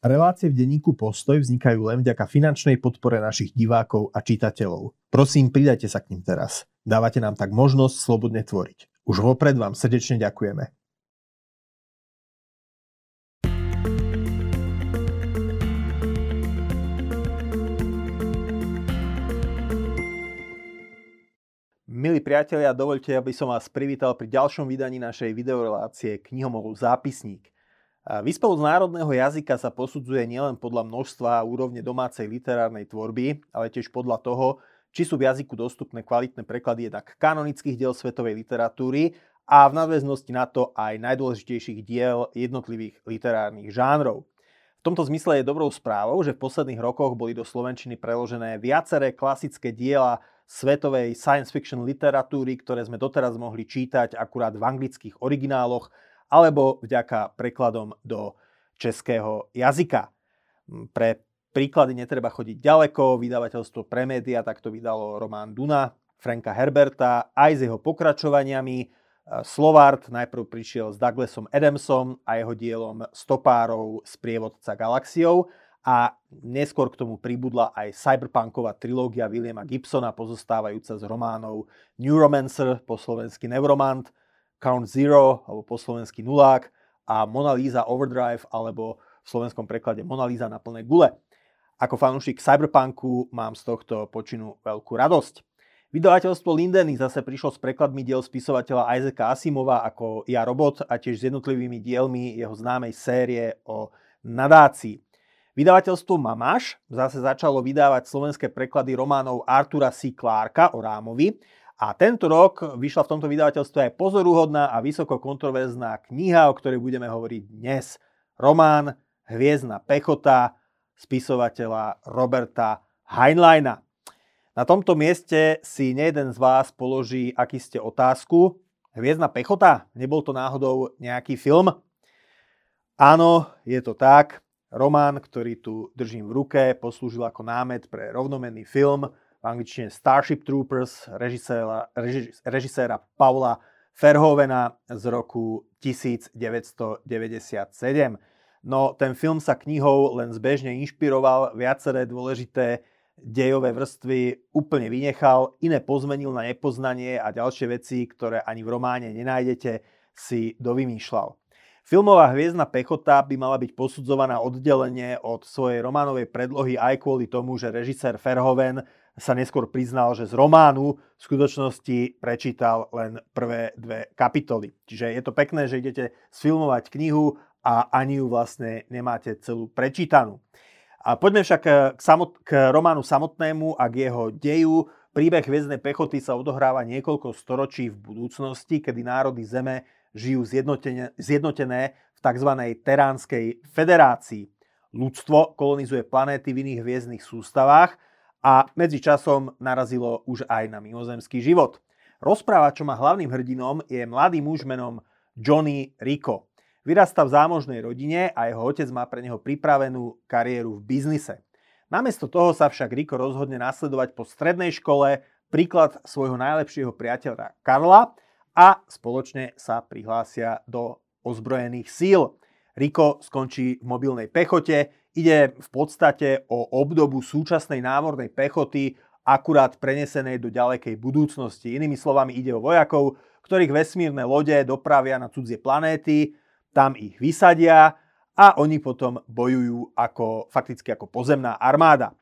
Relácie v denníku Postoj vznikajú len vďaka finančnej podpore našich divákov a čitateľov. Prosím, pridajte sa k ním teraz. Dávate nám tak možnosť slobodne tvoriť. Už vopred vám srdečne ďakujeme. Milí priatelia, dovolte, aby som vás privítal pri ďalšom vydaní našej videorelácie Knihomolov zápisník. Výspev z národného jazyka sa posudzuje nielen podľa množstva a úrovne domácej literárnej tvorby, ale tiež podľa toho, či sú v jazyku dostupné kvalitné preklady jednak kanonických diel svetovej literatúry a v nadväznosti na to aj najdôležitejších diel jednotlivých literárnych žánrov. V tomto zmysle je dobrou správou, že v posledných rokoch boli do slovenčiny preložené viaceré klasické diela svetovej science fiction literatúry, ktoré sme doteraz mohli čítať akurát v anglických origináloch alebo vďaka prekladom do českého jazyka. Pre príklady netreba chodiť ďaleko, vydavateľstvo Premedia takto vydalo román Duna Franka Herberta aj s jeho pokračovaniami. Slovart najprv prišiel s Douglasom Adamsom a jeho dielom Stopárov z prievodca galaxiou a neskôr k tomu pribudla aj cyberpunková trilógia Williama Gibsona pozostávajúca z románov Neuromancer, po slovensky Neuromant, Count Zero, alebo po slovensky nulák a Mona Lisa Overdrive, alebo v slovenskom preklade Mona Lisa na plné gule. Ako fanúšik cyberpunku mám z tohto počinu veľkú radosť. Vydavateľstvo Lindeny zase prišlo s prekladmi diel spisovateľa Isaaca Asimova ako Ja robot a tiež s jednotlivými dielmi jeho známej série o nadácii. Vydavateľstvo Mamáš zase začalo vydávať slovenské preklady románov Artura C. Clarka o Rámovi a tento rok vyšla v tomto vydavateľstve aj pozoruhodná a vysoko kontroverzná kniha, o ktorej budeme hovoriť dnes. Román Hviezdna pechota spisovateľa Roberta Heinleina. Na tomto mieste si nejeden z vás položí, aký ste otázku. Hviezdna pechota? Nebol to náhodou nejaký film? Áno, je to tak. Román, ktorý tu držím v ruke, poslúžil ako námet pre rovnomenný film v angličtine Starship Troopers režiséra, režiséra Paula Verhovena z roku 1997. No ten film sa knihou len zbežne inšpiroval, viaceré dôležité dejové vrstvy úplne vynechal, iné pozmenil na nepoznanie a ďalšie veci, ktoré ani v románe nenájdete, si dovymýšľal. Filmová hviezdna pechota by mala byť posudzovaná oddelenie od svojej románovej predlohy aj kvôli tomu, že režisér Verhoeven sa neskôr priznal, že z románu v skutočnosti prečítal len prvé dve kapitoly. Čiže je to pekné, že idete sfilmovať knihu a ani ju vlastne nemáte celú prečítanú. A poďme však k, samot- k románu samotnému a k jeho deju. Príbeh hviezdnej pechoty sa odohráva niekoľko storočí v budúcnosti, kedy národy Zeme žijú zjednotené, zjednotené v tzv. Teránskej federácii. Ľudstvo kolonizuje planéty v iných hviezdnych sústavách a medzi časom narazilo už aj na mimozemský život. Rozpráva, čo má hlavným hrdinom, je mladý muž menom Johnny Rico. Vyrastá v zámožnej rodine a jeho otec má pre neho pripravenú kariéru v biznise. Namiesto toho sa však Rico rozhodne nasledovať po strednej škole príklad svojho najlepšieho priateľa Karla a spoločne sa prihlásia do ozbrojených síl. Riko skončí v mobilnej pechote, ide v podstate o obdobu súčasnej námornej pechoty, akurát prenesenej do ďalekej budúcnosti. Inými slovami ide o vojakov, ktorých vesmírne lode dopravia na cudzie planéty, tam ich vysadia a oni potom bojujú ako, fakticky ako pozemná armáda.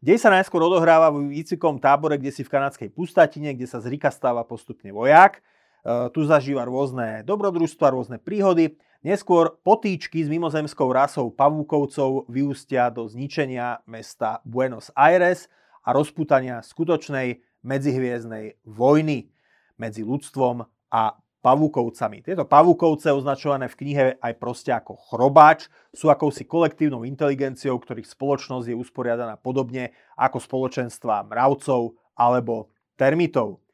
Dej sa najskôr odohráva v výcvikom tábore, kde si v kanadskej pustatine, kde sa z Rika stáva postupne vojak. E, tu zažíva rôzne dobrodružstva, rôzne príhody. Neskôr potýčky s mimozemskou rasou pavúkovcov vyústia do zničenia mesta Buenos Aires a rozputania skutočnej medzihviezdnej vojny medzi ľudstvom a pavúkovcami. Tieto pavúkovce, označované v knihe aj proste ako chrobáč, sú akousi kolektívnou inteligenciou, ktorých spoločnosť je usporiadaná podobne ako spoločenstva mravcov alebo termitov.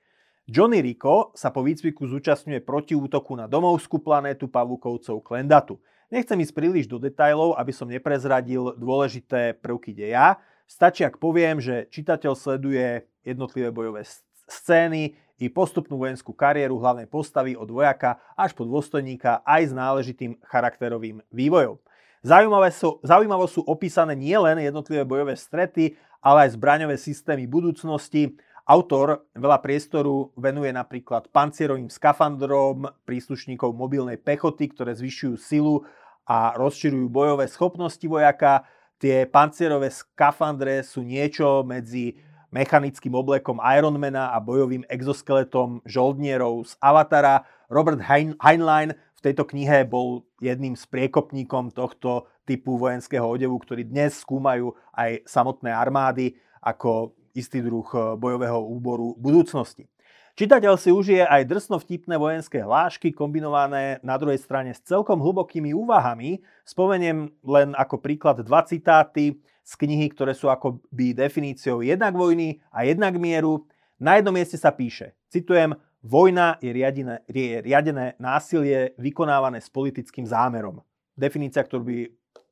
Johnny Rico sa po výcviku zúčastňuje protiútoku na domovskú planétu pavúkovcov Klendatu. Nechcem ísť príliš do detajlov, aby som neprezradil dôležité prvky deja. Stačí, ak poviem, že čitateľ sleduje jednotlivé bojové scény i postupnú vojenskú kariéru hlavnej postavy od vojaka až po dôstojníka aj s náležitým charakterovým vývojom. Zaujímavé sú, zaujímavo sú opísané nielen jednotlivé bojové strety, ale aj zbraňové systémy budúcnosti. Autor veľa priestoru venuje napríklad pancierovým skafandrom príslušníkov mobilnej pechoty, ktoré zvyšujú silu a rozširujú bojové schopnosti vojaka. Tie pancierové skafandre sú niečo medzi mechanickým oblekom Ironmana a bojovým exoskeletom žoldnierov z Avatara. Robert Heinlein v tejto knihe bol jedným z priekopníkom tohto typu vojenského odevu, ktorý dnes skúmajú aj samotné armády ako istý druh bojového úboru budúcnosti. Čitateľ si užije aj drsno vtipné vojenské hlášky kombinované na druhej strane s celkom hlbokými úvahami. Spomeniem len ako príklad dva citáty z knihy, ktoré sú akoby definíciou jednak vojny a jednak mieru. Na jednom mieste sa píše, citujem, vojna je riadené, je riadené násilie vykonávané s politickým zámerom. Definícia, ktorú by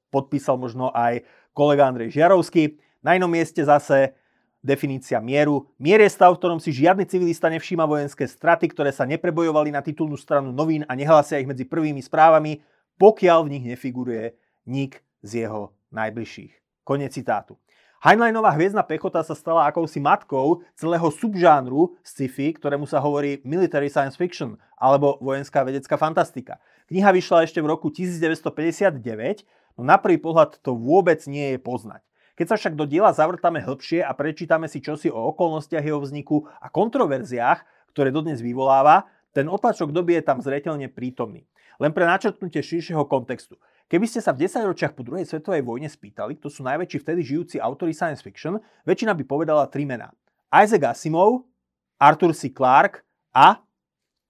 podpísal možno aj kolega Andrej Žiarovský. Na inom mieste zase definícia mieru. Mier je stav, v ktorom si žiadny civilista nevšíma vojenské straty, ktoré sa neprebojovali na titulnú stranu novín a nehlasia ich medzi prvými správami, pokiaľ v nich nefiguruje nik z jeho najbližších. Konec citátu. Heinleinová hviezdna pechota sa stala akousi matkou celého subžánru sci-fi, ktorému sa hovorí military science fiction alebo vojenská vedecká fantastika. Kniha vyšla ešte v roku 1959, no na prvý pohľad to vôbec nie je poznať. Keď sa však do diela zavrtame hĺbšie a prečítame si čosi o okolnostiach jeho vzniku a kontroverziách, ktoré dodnes vyvoláva, ten otlačok doby je tam zreteľne prítomný. Len pre načrtnutie širšieho kontextu. Keby ste sa v 10 ročiach po druhej svetovej vojne spýtali, kto sú najväčší vtedy žijúci autory science fiction, väčšina by povedala tri mená. Isaac Asimov, Arthur C. Clarke a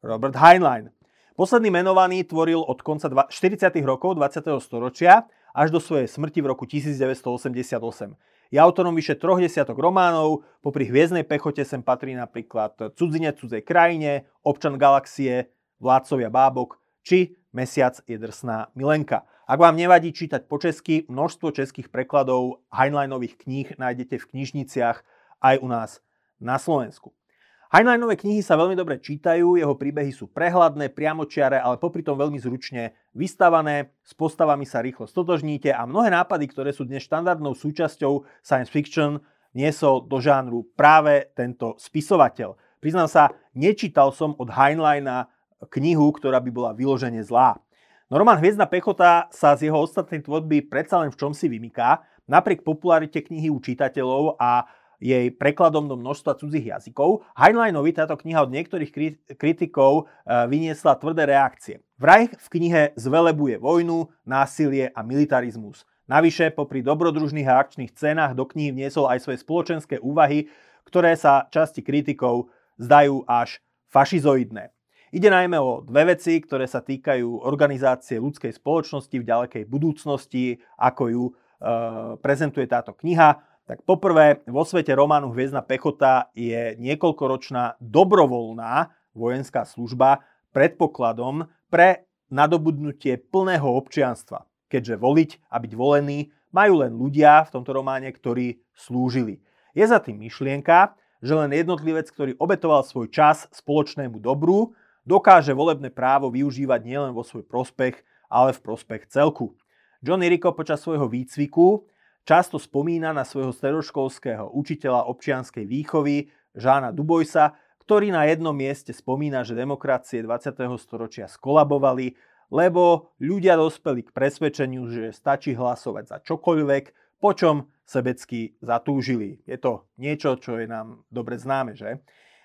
Robert Heinlein. Posledný menovaný tvoril od konca 40. rokov 20. storočia až do svojej smrti v roku 1988. Je autorom vyše troch desiatok románov, popri Hviezdnej pechote sem patrí napríklad Cudzinec cudzej krajine, Občan galaxie, Vládcovia bábok či Mesiac je drsná milenka. Ak vám nevadí čítať po česky, množstvo českých prekladov Heinleinových kníh nájdete v knižniciach aj u nás na Slovensku. Heinleinové knihy sa veľmi dobre čítajú, jeho príbehy sú prehľadné, priamočiare, ale popri tom veľmi zručne vystavané, s postavami sa rýchlo stotožníte a mnohé nápady, ktoré sú dnes štandardnou súčasťou science fiction, niesol do žánru práve tento spisovateľ. Priznám sa, nečítal som od Heinleina knihu, ktorá by bola vyložene zlá. Norman Hviezdna pechota sa z jeho ostatnej tvorby predsa len v čom si vymyká, napriek popularite knihy u čitateľov a jej prekladom do množstva cudzích jazykov, Heinleinovi táto kniha od niektorých kritikov e, vyniesla tvrdé reakcie. Vraj v knihe zvelebuje vojnu, násilie a militarizmus. Navyše, popri dobrodružných a akčných scénach do knihy vniesol aj svoje spoločenské úvahy, ktoré sa časti kritikov zdajú až fašizoidné. Ide najmä o dve veci, ktoré sa týkajú organizácie ľudskej spoločnosti v ďalekej budúcnosti, ako ju e, prezentuje táto kniha. Tak poprvé, vo svete románu Hviezdna pechota je niekoľkoročná dobrovoľná vojenská služba predpokladom pre nadobudnutie plného občianstva. Keďže voliť a byť volený majú len ľudia v tomto románe, ktorí slúžili. Je za tým myšlienka, že len jednotlivec, ktorý obetoval svoj čas spoločnému dobru, dokáže volebné právo využívať nielen vo svoj prospech, ale v prospech celku. John Rico počas svojho výcviku často spomína na svojho stredoškolského učiteľa občianskej výchovy Žána Dubojsa, ktorý na jednom mieste spomína, že demokracie 20. storočia skolabovali, lebo ľudia dospeli k presvedčeniu, že stačí hlasovať za čokoľvek, po čom sebecky zatúžili. Je to niečo, čo je nám dobre známe, že?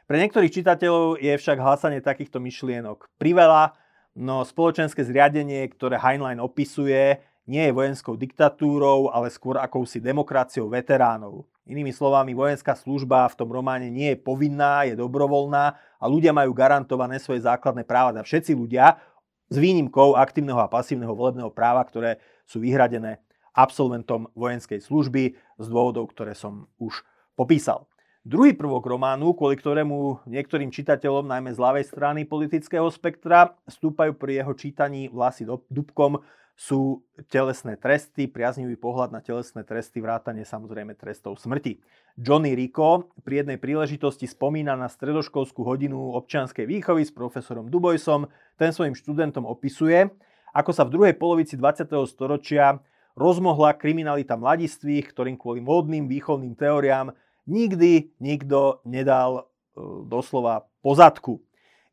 Pre niektorých čitateľov je však hlasanie takýchto myšlienok priveľa, no spoločenské zriadenie, ktoré Heinlein opisuje, nie je vojenskou diktatúrou, ale skôr akousi demokraciou veteránov. Inými slovami, vojenská služba v tom románe nie je povinná, je dobrovoľná a ľudia majú garantované svoje základné práva. A všetci ľudia, s výnimkou aktívneho a pasívneho volebného práva, ktoré sú vyhradené absolventom vojenskej služby z dôvodov, ktoré som už popísal. Druhý prvok románu, kvôli ktorému niektorým čitateľom, najmä z ľavej strany politického spektra, stúpajú pri jeho čítaní vlasy dubkom, sú telesné tresty, priaznivý pohľad na telesné tresty, vrátane samozrejme trestov smrti. Johnny Rico pri jednej príležitosti spomína na stredoškolskú hodinu občianskej výchovy s profesorom Dubojsom. Ten svojim študentom opisuje, ako sa v druhej polovici 20. storočia rozmohla kriminalita mladistvých, ktorým kvôli módnym výchovným teóriám nikdy nikto nedal e, doslova pozadku.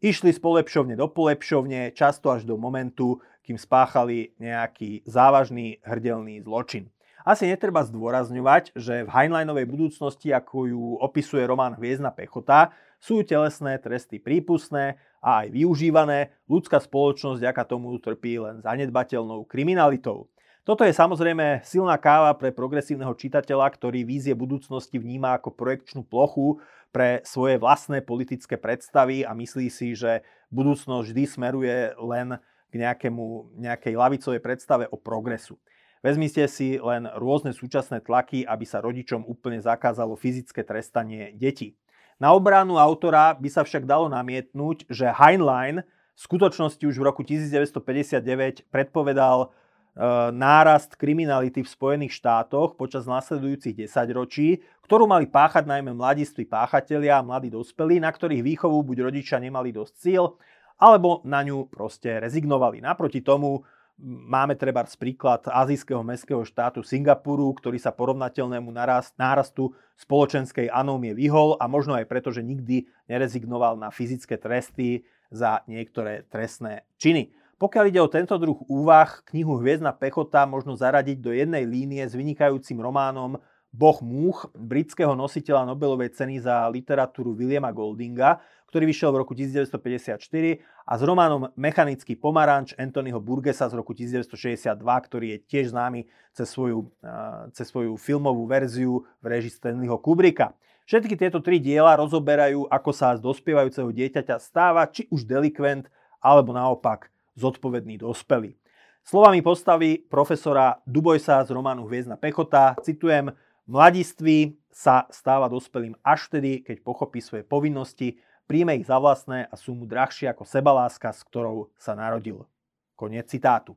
Išli z polepšovne do polepšovne, často až do momentu, kým spáchali nejaký závažný hrdelný zločin. Asi netreba zdôrazňovať, že v Heinleinovej budúcnosti, ako ju opisuje román Hviezdna pechota, sú telesné tresty prípustné a aj využívané, ľudská spoločnosť ďaká tomu trpí len zanedbateľnou kriminalitou. Toto je samozrejme silná káva pre progresívneho čitateľa, ktorý vízie budúcnosti vníma ako projekčnú plochu pre svoje vlastné politické predstavy a myslí si, že budúcnosť vždy smeruje len k nejakému, nejakej lavicovej predstave o progresu. Vezmite si len rôzne súčasné tlaky, aby sa rodičom úplne zakázalo fyzické trestanie detí. Na obranu autora by sa však dalo namietnúť, že Heinlein v skutočnosti už v roku 1959 predpovedal nárast kriminality v Spojených štátoch počas nasledujúcich desaťročí, ktorú mali páchať najmä mladiství páchatelia a mladí dospelí, na ktorých výchovu buď rodičia nemali dosť síl, alebo na ňu proste rezignovali. Naproti tomu Máme treba príklad azijského mestského štátu Singapuru, ktorý sa porovnateľnému narast, nárastu spoločenskej anómie vyhol a možno aj preto, že nikdy nerezignoval na fyzické tresty za niektoré trestné činy. Pokiaľ ide o tento druh úvah, knihu Hviezdna pechota možno zaradiť do jednej línie s vynikajúcim románom Boh múch britského nositeľa Nobelovej ceny za literatúru Williama Goldinga, ktorý vyšiel v roku 1954 a s románom Mechanický pomaranč Anthonyho Burgesa z roku 1962, ktorý je tiež známy cez svoju, cez svoju filmovú verziu v režii Stanleyho Kubricka. Všetky tieto tri diela rozoberajú, ako sa z dospievajúceho dieťaťa stáva či už delikvent, alebo naopak zodpovedný dospelý. Slovami postavy profesora Dubojsa z románu Hviezdna pechota, citujem, Mladiství sa stáva dospelým až vtedy, keď pochopí svoje povinnosti, príjme ich za vlastné a sú mu drahšie ako sebaláska, s ktorou sa narodil. Koniec citátu.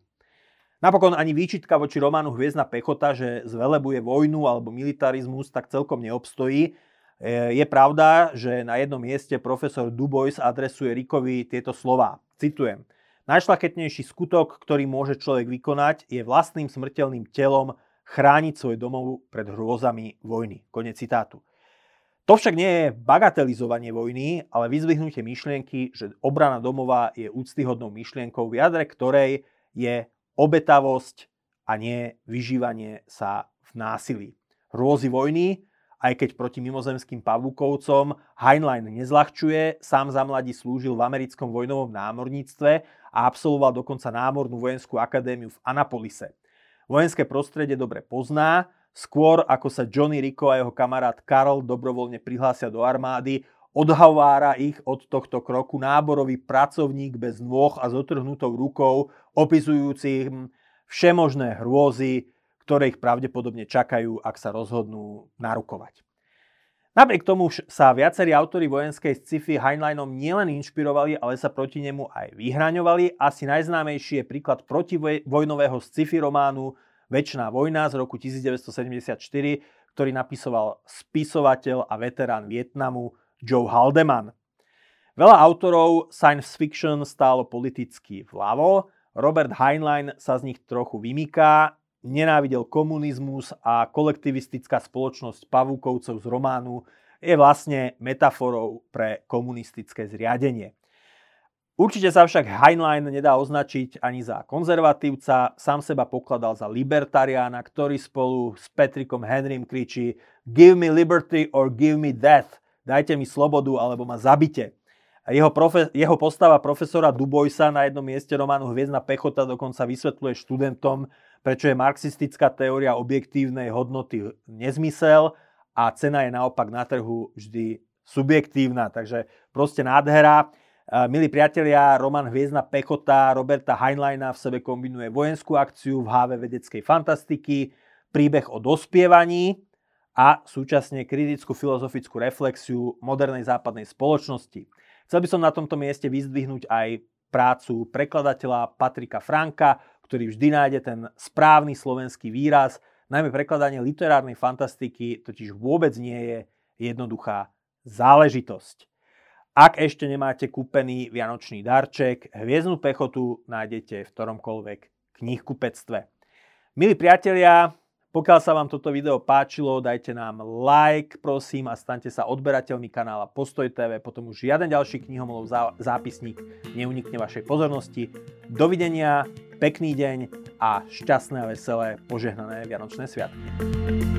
Napokon ani výčitka voči románu Hviezdna pechota, že zvelebuje vojnu alebo militarizmus, tak celkom neobstojí. E, je pravda, že na jednom mieste profesor Dubois adresuje Rickovi tieto slova. Citujem. Najšlachetnejší skutok, ktorý môže človek vykonať, je vlastným smrteľným telom chrániť svoj domov pred hrôzami vojny. Konec citátu. To však nie je bagatelizovanie vojny, ale vyzvihnutie myšlienky, že obrana domova je úctyhodnou myšlienkou, v jadre ktorej je obetavosť a nie vyžívanie sa v násilí. Hrôzy vojny, aj keď proti mimozemským pavúkovcom Heinlein nezľahčuje, sám za mladí slúžil v americkom vojnovom námorníctve a absolvoval dokonca námornú vojenskú akadémiu v Anapolise. Vojenské prostredie dobre pozná, skôr ako sa Johnny Rico a jeho kamarát Karl dobrovoľne prihlásia do armády, odhavára ich od tohto kroku náborový pracovník bez nôh a s otrhnutou rukou, opisujúci všemožné hrôzy, ktoré ich pravdepodobne čakajú, ak sa rozhodnú narukovať. Napriek tomu sa viacerí autory vojenskej sci-fi Heinleinom nielen inšpirovali, ale sa proti nemu aj vyhraňovali. Asi najznámejší je príklad protivojnového sci-fi románu Večná vojna z roku 1974, ktorý napisoval spisovateľ a veterán Vietnamu Joe Haldeman. Veľa autorov science fiction stálo politicky vľavo, Robert Heinlein sa z nich trochu vymyká, nenávidel komunizmus a kolektivistická spoločnosť pavúkovcov z románu je vlastne metaforou pre komunistické zriadenie. Určite sa však Heinlein nedá označiť ani za konzervatívca, sám seba pokladal za libertariána, ktorý spolu s Patrickom Henrym kričí Give me liberty or give me death. Dajte mi slobodu alebo ma zabite. Jeho, profe- jeho postava profesora Duboisa na jednom mieste románu Hviezdna pechota dokonca vysvetľuje študentom, prečo je marxistická teória objektívnej hodnoty nezmysel a cena je naopak na trhu vždy subjektívna. Takže proste nádhera. Milí priatelia, Roman Hviezdna pechota Roberta Heinleina v sebe kombinuje vojenskú akciu v háve vedeckej fantastiky, príbeh o dospievaní a súčasne kritickú filozofickú reflexiu modernej západnej spoločnosti. Chcel by som na tomto mieste vyzdvihnúť aj prácu prekladateľa Patrika Franka, ktorý vždy nájde ten správny slovenský výraz. Najmä prekladanie literárnej fantastiky totiž vôbec nie je jednoduchá záležitosť. Ak ešte nemáte kúpený vianočný darček, Hviezdnu pechotu nájdete v ktoromkoľvek knihkupectve. Milí priatelia, pokiaľ sa vám toto video páčilo, dajte nám like, prosím, a stante sa odberateľmi kanála Postoj TV, potom už žiaden ďalší knihomolov zápisník neunikne vašej pozornosti. Dovidenia, pekný deň a šťastné a veselé požehnané Vianočné sviatky.